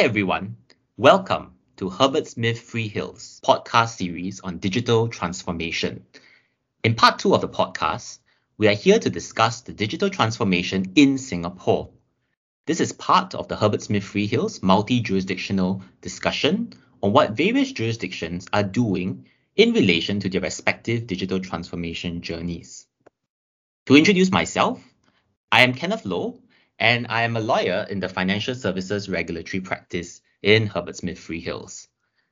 Hi, everyone. Welcome to Herbert Smith Freehills podcast series on digital transformation. In part two of the podcast, we are here to discuss the digital transformation in Singapore. This is part of the Herbert Smith Freehills multi jurisdictional discussion on what various jurisdictions are doing in relation to their respective digital transformation journeys. To introduce myself, I am Kenneth Lo, and I am a lawyer in the financial services regulatory practice in Herbert Smith Freehills.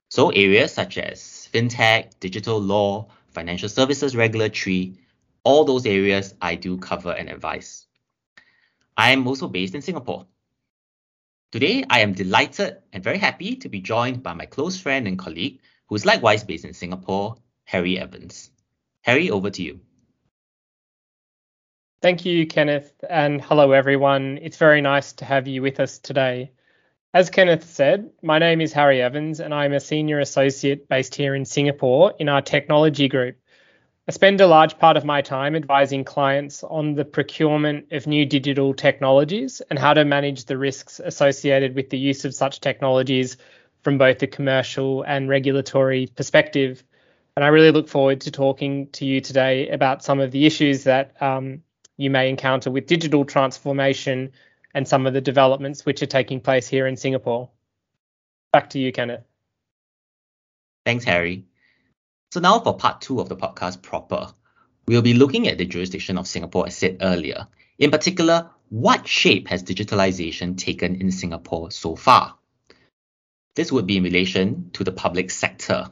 So areas such as fintech, digital law, financial services regulatory, all those areas I do cover and advise. I am also based in Singapore. Today, I am delighted and very happy to be joined by my close friend and colleague, who is likewise based in Singapore, Harry Evans. Harry, over to you. Thank you, Kenneth, and hello, everyone. It's very nice to have you with us today. As Kenneth said, my name is Harry Evans, and I'm a senior associate based here in Singapore in our technology group. I spend a large part of my time advising clients on the procurement of new digital technologies and how to manage the risks associated with the use of such technologies from both a commercial and regulatory perspective. And I really look forward to talking to you today about some of the issues that um, you may encounter with digital transformation and some of the developments which are taking place here in Singapore. Back to you, Kenneth. Thanks, Harry. So now for part two of the podcast proper, we'll be looking at the jurisdiction of Singapore as said earlier. In particular, what shape has digitalization taken in Singapore so far? This would be in relation to the public sector,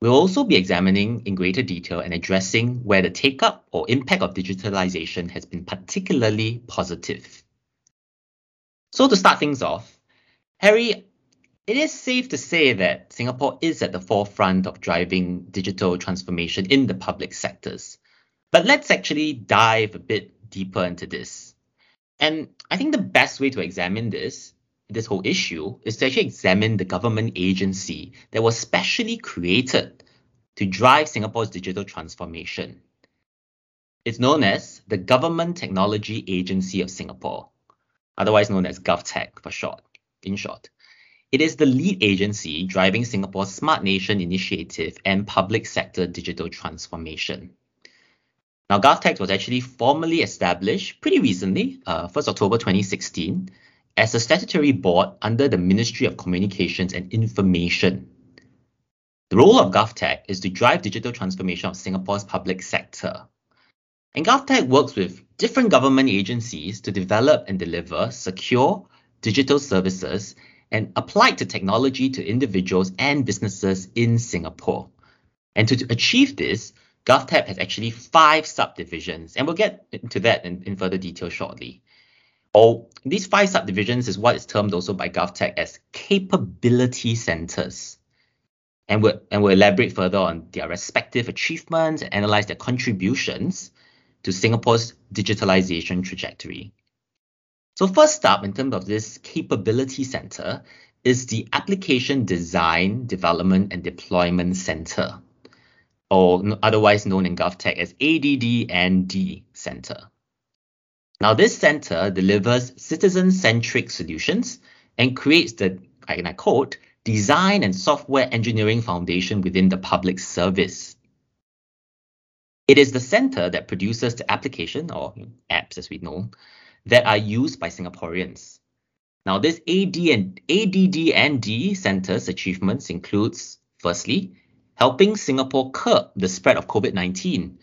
We'll also be examining in greater detail and addressing where the take-up or impact of digitalization has been particularly positive. So to start things off, Harry, it is safe to say that Singapore is at the forefront of driving digital transformation in the public sectors. But let's actually dive a bit deeper into this. And I think the best way to examine this this whole issue is to actually examine the government agency that was specially created to drive Singapore's digital transformation. It's known as the Government Technology Agency of Singapore, otherwise known as GovTech for short, in short. It is the lead agency driving Singapore's Smart Nation initiative and public sector digital transformation. Now, GovTech was actually formally established pretty recently, uh, 1st October 2016, as a statutory board under the Ministry of Communications and Information. The role of GovTech is to drive digital transformation of Singapore's public sector. And GovTech works with different government agencies to develop and deliver secure digital services and applied to technology to individuals and businesses in Singapore. And to, to achieve this, GovTech has actually five subdivisions, and we'll get into that in, in further detail shortly. Or these five subdivisions is what is termed also by GovTech as capability centers. And we'll, and we'll elaborate further on their respective achievements and analyze their contributions to Singapore's digitalization trajectory. So first up, in terms of this capability center, is the Application Design, Development and Deployment Center, or otherwise known in GovTech as ADD&D Center. Now, this center delivers citizen-centric solutions and creates the, and I quote, design and software engineering foundation within the public service. It is the center that produces the application, or apps as we know, that are used by Singaporeans. Now, this AD and ADD&D Center's achievements includes, firstly, helping Singapore curb the spread of COVID-19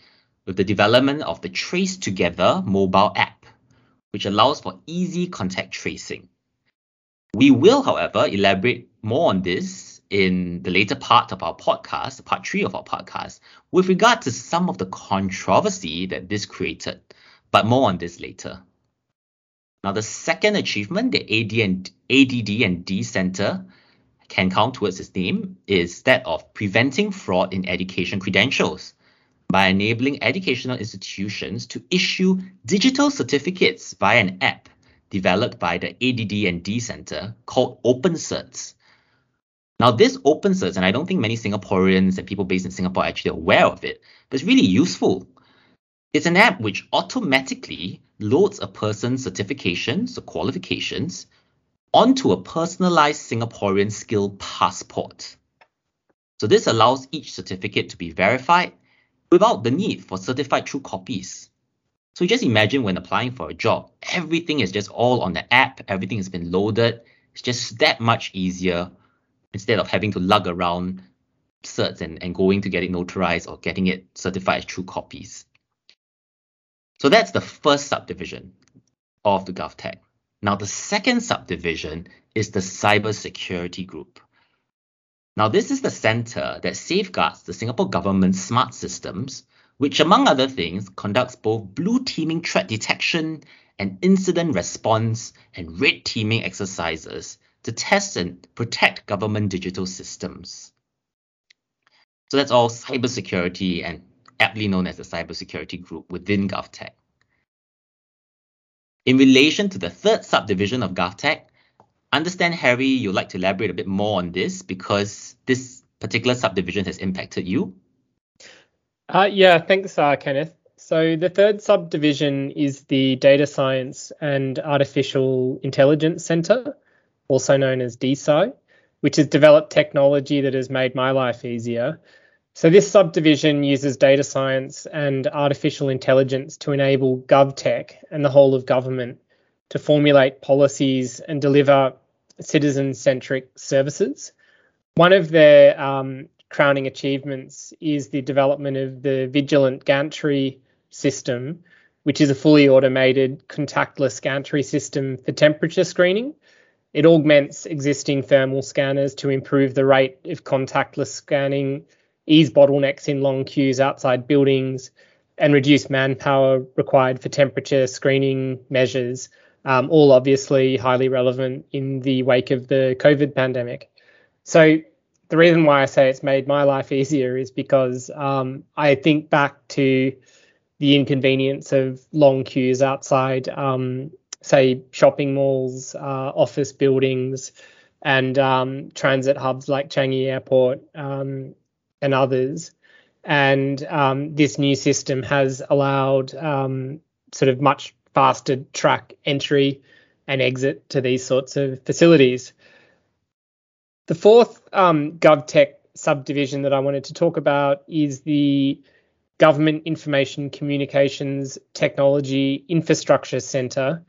with the development of the Trace Together mobile app which allows for easy contact tracing. We will, however, elaborate more on this in the later part of our podcast, part three of our podcast, with regard to some of the controversy that this created, but more on this later. Now, the second achievement the AD and, ADD and D Center can count towards its name is that of preventing fraud in education credentials by enabling educational institutions to issue digital certificates via an app developed by the ADD&D Center called OpenCerts. Now, this OpenCerts, and I don't think many Singaporeans and people based in Singapore are actually aware of it, but it's really useful. It's an app which automatically loads a person's certifications or qualifications onto a personalized Singaporean skill passport. So this allows each certificate to be verified without the need for certified true copies. So just imagine when applying for a job, everything is just all on the app, everything has been loaded. It's just that much easier instead of having to lug around certs and, and going to get it notarized or getting it certified as true copies. So that's the first subdivision of the GovTech. Now, the second subdivision is the cybersecurity group. Now, this is the center that safeguards the Singapore government's smart systems, which, among other things, conducts both blue teaming threat detection and incident response and red teaming exercises to test and protect government digital systems. So that's all cybersecurity and aptly known as the cybersecurity group within GovTech. In relation to the third subdivision of GovTech, understand, Harry, you'd like to elaborate a bit more on this because this particular subdivision has impacted you. Uh, yeah, thanks, uh, Kenneth. So the third subdivision is the Data Science and Artificial Intelligence Centre, also known as DSI, which has developed technology that has made my life easier so this subdivision uses data science and artificial intelligence to enable GovTech and the whole of government to formulate policies and deliver citizen-centric services. One of their um, crowning achievements is the development of the Vigilant Gantry system, which is a fully automated contactless gantry system for temperature screening. It augments existing thermal scanners to improve the rate of contactless scanning ease bottlenecks in long queues outside buildings, and reduce manpower required for temperature screening measures, um, all obviously highly relevant in the wake of the COVID pandemic. So, the reason why I say it's made my life easier is because um, I think back to the inconvenience of long queues outside, um, say, shopping malls, uh, office buildings, and um, transit hubs like Changi Airport, um, and others. And um, this new system has allowed um, sort of much faster track entry and exit to these sorts of facilities. The fourth um, GovTech subdivision that I wanted to talk about is the Government Information Communications Technology Infrastructure Centre,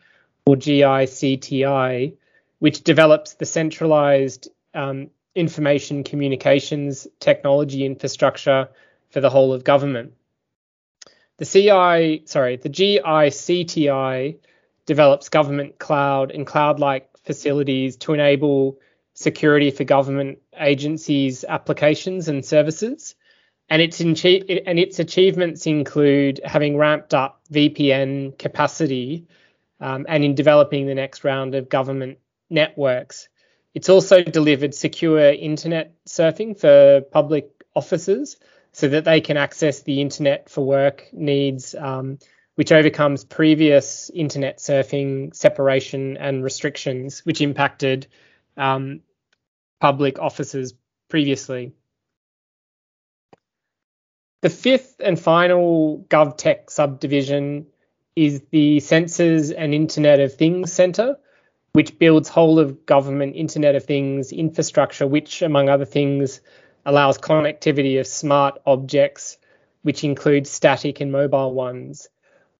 or GICTI, which develops the centralized um, information communications technology infrastructure for the whole of government. The CI, sorry, the GICTI develops government cloud and cloud-like facilities to enable security for government agencies, applications and services. And its, and its achievements include having ramped up VPN capacity um, and in developing the next round of government networks it's also delivered secure internet surfing for public offices so that they can access the internet for work needs, um, which overcomes previous internet surfing separation and restrictions, which impacted um, public offices previously. The fifth and final GovTech subdivision is the Sensors and Internet of Things Centre, which builds whole of government Internet of Things infrastructure, which, among other things, allows connectivity of smart objects, which includes static and mobile ones.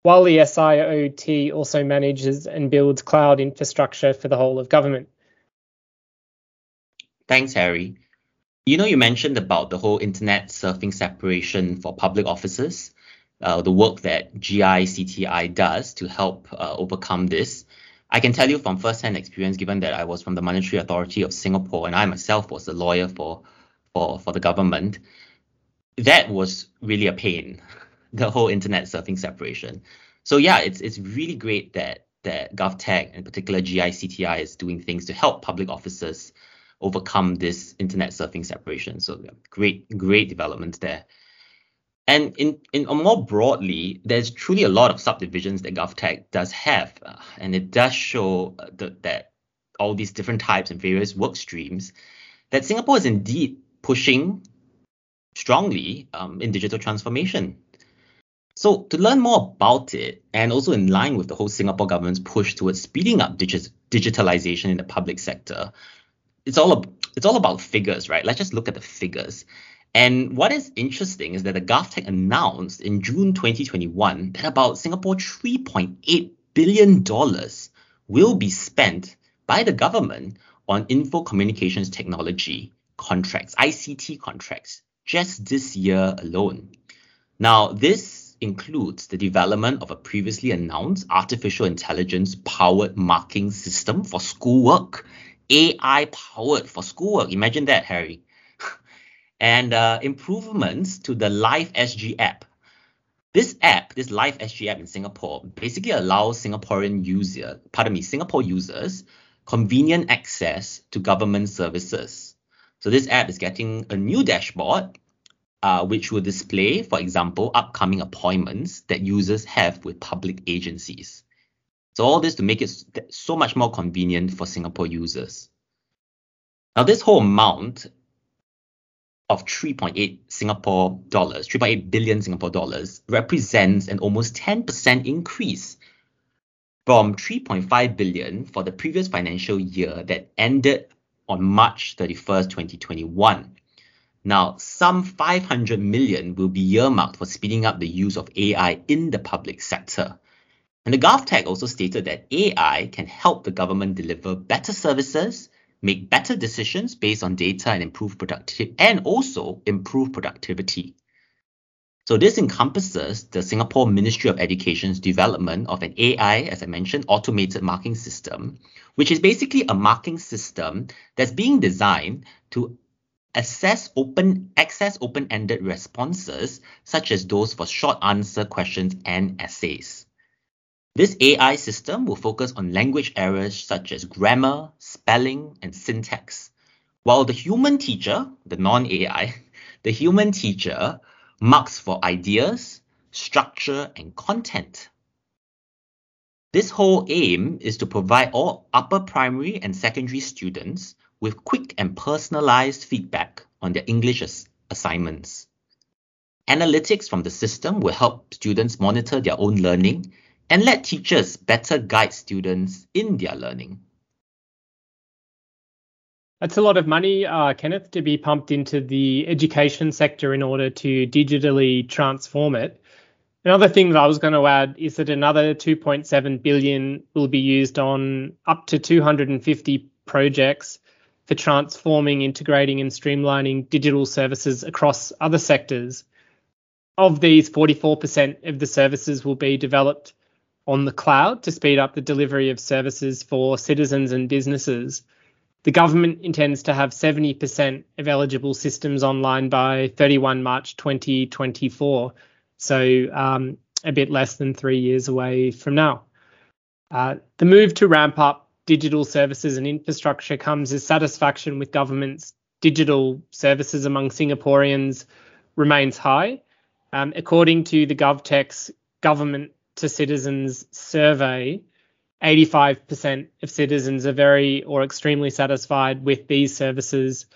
While the SIOT also manages and builds cloud infrastructure for the whole of government. Thanks, Harry. You know, you mentioned about the whole internet surfing separation for public offices, uh, the work that GICTI does to help uh, overcome this. I can tell you from first-hand experience, given that I was from the Monetary Authority of Singapore and I myself was a lawyer for for for the government, that was really a pain, the whole internet surfing separation. So yeah, it's it's really great that that GovTech, in particular GICTI, is doing things to help public officers overcome this internet surfing separation. So great, great developments there. And in, in more broadly, there's truly a lot of subdivisions that GovTech does have, uh, and it does show uh, the, that all these different types and various work streams that Singapore is indeed pushing strongly um, in digital transformation. So to learn more about it, and also in line with the whole Singapore government's push towards speeding up digitalization in the public sector, it's all it's all about figures, right? Let's just look at the figures. And what is interesting is that the GovTech announced in June 2021 that about Singapore 3.8 billion dollars will be spent by the government on info communications technology contracts, ICT contracts, just this year alone. Now, this includes the development of a previously announced artificial intelligence powered marking system for schoolwork, AI powered for schoolwork. Imagine that, Harry. and uh, improvements to the LifeSG app. This app, this LifeSG app in Singapore, basically allows Singaporean user, pardon me, Singapore users convenient access to government services. So this app is getting a new dashboard, uh, which will display, for example, upcoming appointments that users have with public agencies. So all this to make it so much more convenient for Singapore users. Now this whole amount of 3.8 Singapore dollars, 3.8 billion Singapore dollars represents an almost 10% increase from 3.5 billion for the previous financial year that ended on March 31st, 2021. Now, some 500 million will be earmarked for speeding up the use of AI in the public sector. And the GovTech also stated that AI can help the government deliver better services, make better decisions based on data and improve productivity and also improve productivity. So this encompasses the Singapore Ministry of Education's development of an AI, as I mentioned, automated marking system, which is basically a marking system that's being designed to assess open access open-ended responses such as those for short answer questions and essays. This AI system will focus on language errors such as grammar, spelling, and syntax, while the human teacher, the non-AI, the human teacher marks for ideas, structure, and content. This whole aim is to provide all upper primary and secondary students with quick and personalized feedback on their English assignments. Analytics from the system will help students monitor their own learning and let teachers better guide students in their learning. That's a lot of money, uh, Kenneth, to be pumped into the education sector in order to digitally transform it. Another thing that I was going to add is that another 2.7 billion will be used on up to 250 projects for transforming, integrating, and streamlining digital services across other sectors. Of these, 44% of the services will be developed on the cloud to speed up the delivery of services for citizens and businesses. The government intends to have 70% of eligible systems online by 31 March 2024, so um, a bit less than three years away from now. Uh, the move to ramp up digital services and infrastructure comes as satisfaction with government's digital services among Singaporeans remains high. Um, according to the GovTech's government to citizens survey, 85% of citizens are very or extremely satisfied with these services,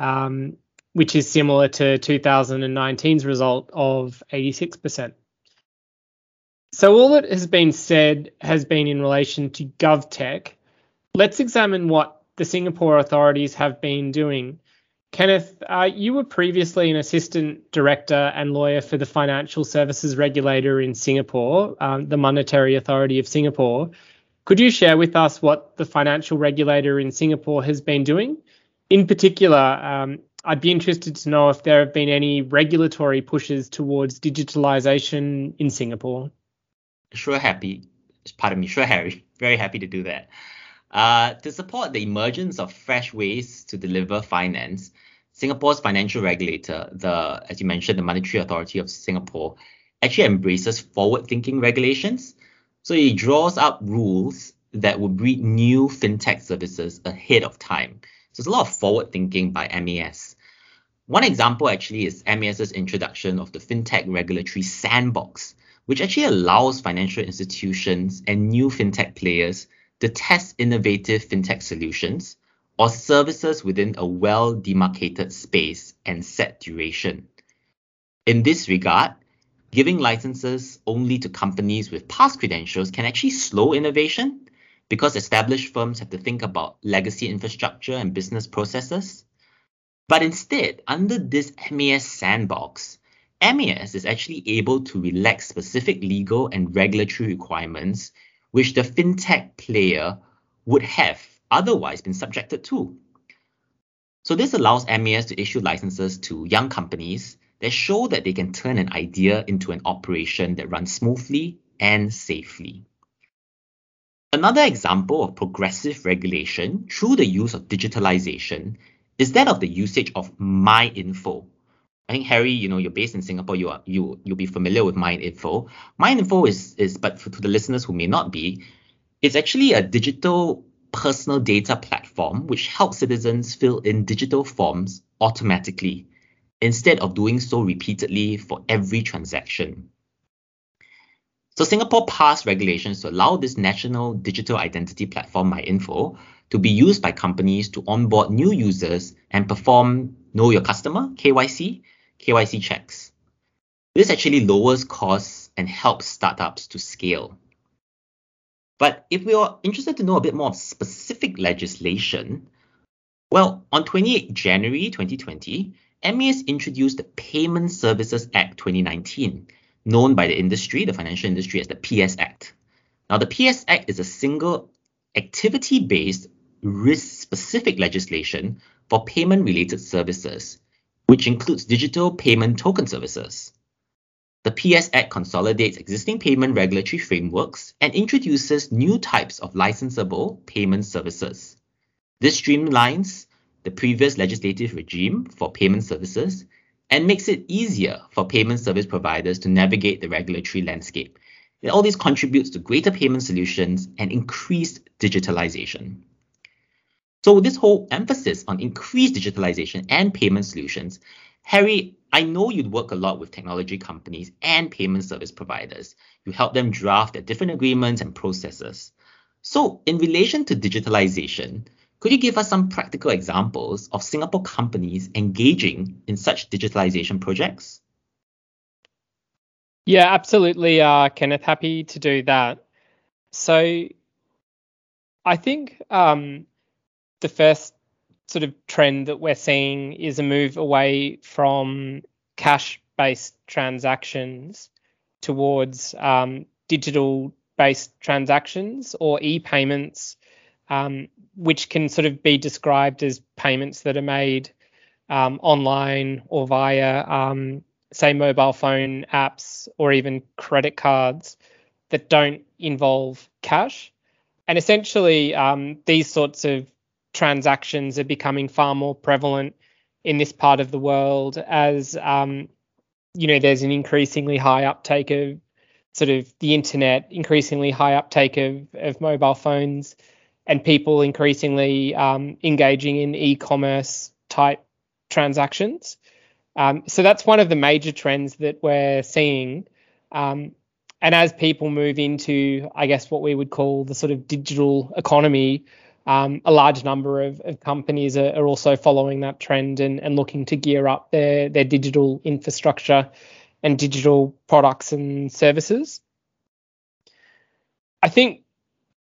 um, which is similar to 2019's result of 86%. So all that has been said has been in relation to GovTech. Let's examine what the Singapore authorities have been doing Kenneth, uh, you were previously an assistant director and lawyer for the financial services regulator in Singapore, um, the Monetary Authority of Singapore. Could you share with us what the financial regulator in Singapore has been doing? In particular, um, I'd be interested to know if there have been any regulatory pushes towards digitalization in Singapore. Sure, happy. Pardon me, sure, Harry. Very happy to do that. Uh, to support the emergence of fresh ways to deliver finance, Singapore's financial regulator, the as you mentioned, the Monetary Authority of Singapore, actually embraces forward-thinking regulations. So it draws up rules that will breed new fintech services ahead of time. So there's a lot of forward thinking by MAS. One example actually is MAS's introduction of the fintech regulatory sandbox, which actually allows financial institutions and new fintech players to test innovative fintech solutions or services within a well demarcated space and set duration. In this regard, giving licenses only to companies with past credentials can actually slow innovation because established firms have to think about legacy infrastructure and business processes. But instead, under this MAS sandbox, MAS is actually able to relax specific legal and regulatory requirements which the fintech player would have otherwise been subjected to. So this allows MAS to issue licenses to young companies that show that they can turn an idea into an operation that runs smoothly and safely. Another example of progressive regulation through the use of digitalization is that of the usage of MyInfo. I think Harry, you know, you're based in Singapore. You are you you'll be familiar with MyInfo. MyInfo is is, but for, to the listeners who may not be, it's actually a digital personal data platform which helps citizens fill in digital forms automatically instead of doing so repeatedly for every transaction. So Singapore passed regulations to allow this national digital identity platform, MyInfo, to be used by companies to onboard new users and perform Know Your Customer, KYC, KYC checks. This actually lowers costs and helps startups to scale. But if we are interested to know a bit more of specific legislation, well, on 28 January 2020, MAS introduced the Payment Services Act 2019, known by the industry, the financial industry, as the PS Act. Now, the PS Act is a single activity based, risk specific legislation for payment related services, which includes digital payment token services. The PS Act consolidates existing payment regulatory frameworks and introduces new types of licensable payment services. This streamlines the previous legislative regime for payment services and makes it easier for payment service providers to navigate the regulatory landscape. And all this contributes to greater payment solutions and increased digitalization. So this whole emphasis on increased digitalization and payment solutions, Harry, I know you'd work a lot with technology companies and payment service providers. You help them draft their different agreements and processes. So in relation to digitalization, could you give us some practical examples of Singapore companies engaging in such digitalization projects? Yeah, absolutely, uh, Kenneth. Happy to do that. So, I think um, the first sort of trend that we're seeing is a move away from cash-based transactions towards um, digital-based transactions or e-payments um, which can sort of be described as payments that are made um, online or via, um, say, mobile phone apps or even credit cards that don't involve cash. And essentially, um, these sorts of transactions are becoming far more prevalent in this part of the world as um, you know there's an increasingly high uptake of sort of the internet, increasingly high uptake of, of mobile phones, and people increasingly um, engaging in e-commerce type transactions. Um, so that's one of the major trends that we're seeing. Um, and as people move into, I guess, what we would call the sort of digital economy, um, a large number of, of companies are, are, also following that trend and, and looking to gear up their, their digital infrastructure and digital products and services. I think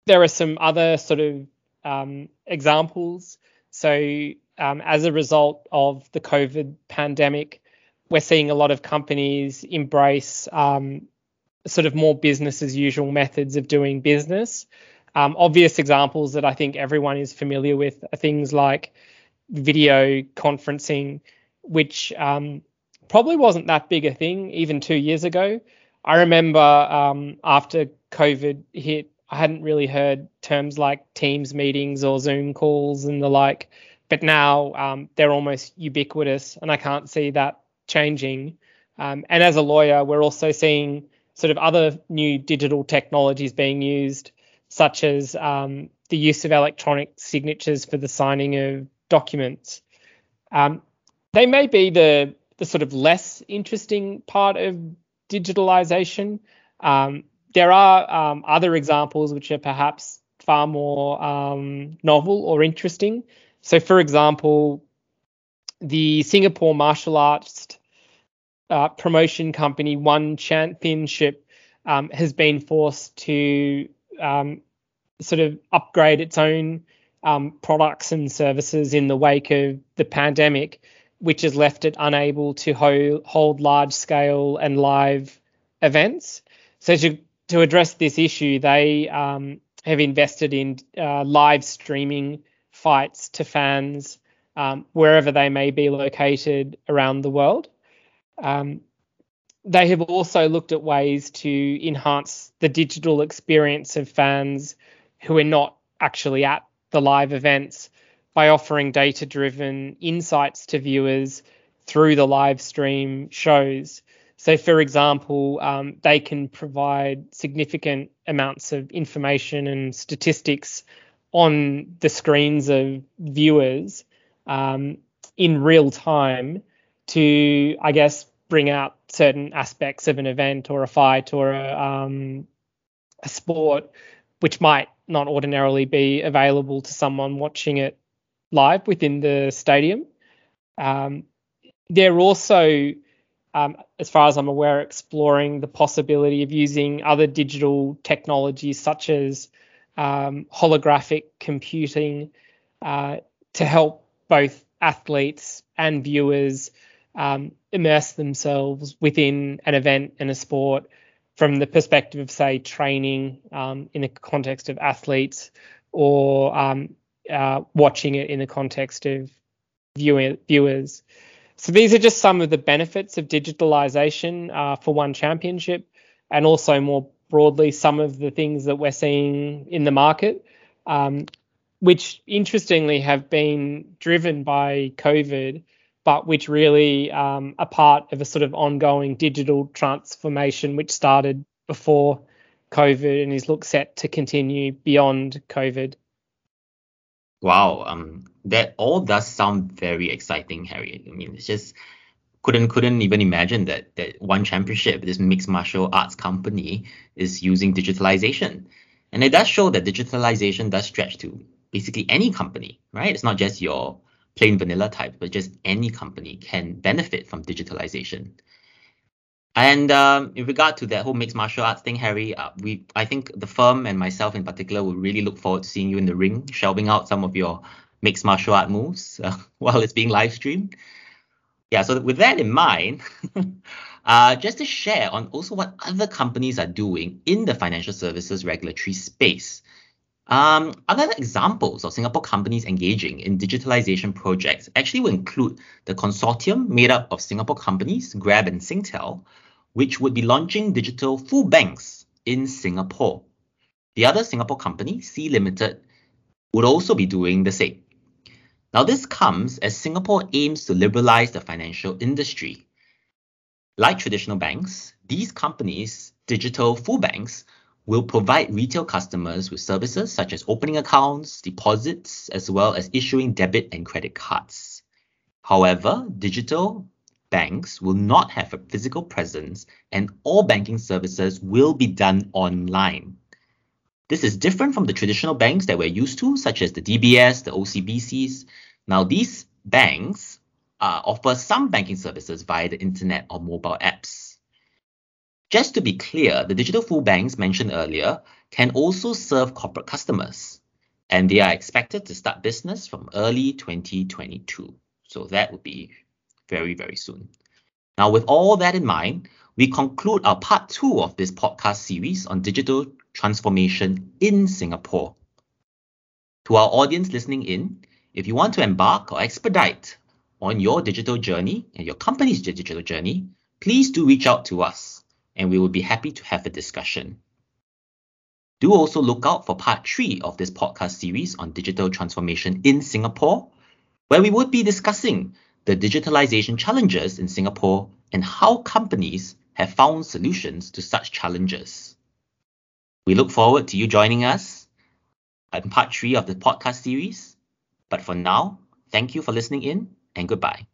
there are some other sort of um, examples. So, um, as a result of the COVID pandemic, we're seeing a lot of companies embrace um, sort of more business as usual methods of doing business. Um, obvious examples that I think everyone is familiar with are things like video conferencing, which um, probably wasn't that big a thing even two years ago. I remember um, after COVID hit, I hadn't really heard terms like Teams meetings or Zoom calls and the like, but now um, they're almost ubiquitous, and I can't see that changing. Um, and as a lawyer, we're also seeing sort of other new digital technologies being used, such as um, the use of electronic signatures for the signing of documents. Um, they may be the the sort of less interesting part of digitalization. Um, there are um, other examples which are perhaps far more um, novel or interesting. So, for example, the Singapore martial arts uh, promotion company One Championship um, has been forced to um, sort of upgrade its own um, products and services in the wake of the pandemic, which has left it unable to ho- hold large scale and live events. So to, to address this issue, they um, have invested in uh, live streaming fights to fans um, wherever they may be located around the world. Um, they have also looked at ways to enhance the digital experience of fans who are not actually at the live events by offering data driven insights to viewers through the live stream shows. So, for example, um, they can provide significant amounts of information and statistics on the screens of viewers um, in real time to, I guess, bring out certain aspects of an event or a fight or a, um, a sport which might not ordinarily be available to someone watching it live within the stadium. Um, they're also, um, as far as I'm aware, exploring the possibility of using other digital technologies such as um, holographic computing uh, to help both athletes and viewers um, immerse themselves within an event and a sport from the perspective of, say, training um, in the context of athletes or um, uh, watching it in the context of viewer, viewers. So these are just some of the benefits of digitalization uh, for one championship, and also more broadly some of the things that we're seeing in the market, um, which interestingly have been driven by COVID but which really um, are part of a sort of ongoing digital transformation which started before COVID and is looked set to continue beyond COVID. Wow, um, that all does sound very exciting, Harry. I mean, it's just couldn't couldn't even imagine that that one championship, this mixed martial arts company, is using digitalization, and it does show that digitalization does stretch to basically any company, right? It's not just your plain vanilla type, but just any company can benefit from digitalization. And um, in regard to that whole mixed martial arts thing, Harry, uh, we I think the firm and myself in particular will really look forward to seeing you in the ring, shelving out some of your mixed martial art moves uh, while it's being live streamed. Yeah, so with that in mind, uh, just to share on also what other companies are doing in the financial services regulatory space. Um, other examples of Singapore companies engaging in digitalization projects actually will include the consortium made up of Singapore companies, Grab and Singtel, which would be launching digital full banks in Singapore. The other Singapore company, Sea Limited, would also be doing the same. Now, this comes as Singapore aims to liberalize the financial industry. Like traditional banks, these companies, digital full banks, will provide retail customers with services such as opening accounts, deposits, as well as issuing debit and credit cards. However, digital banks will not have a physical presence and all banking services will be done online. This is different from the traditional banks that we're used to, such as the DBS, the OCBCs. Now, these banks uh, offer some banking services via the internet or mobile apps. Just to be clear, the digital full banks mentioned earlier can also serve corporate customers, and they are expected to start business from early 2022. So that would be very, very soon. Now, with all that in mind, we conclude our part two of this podcast series on digital transformation in Singapore. To our audience listening in, if you want to embark or expedite on your digital journey and your company's digital journey, please do reach out to us and we will be happy to have a discussion. Do also look out for part three of this podcast series on digital transformation in Singapore, where we would be discussing the digitalization challenges in Singapore and how companies have found solutions to such challenges. We look forward to you joining us in part three of the podcast series. But for now, thank you for listening in and goodbye.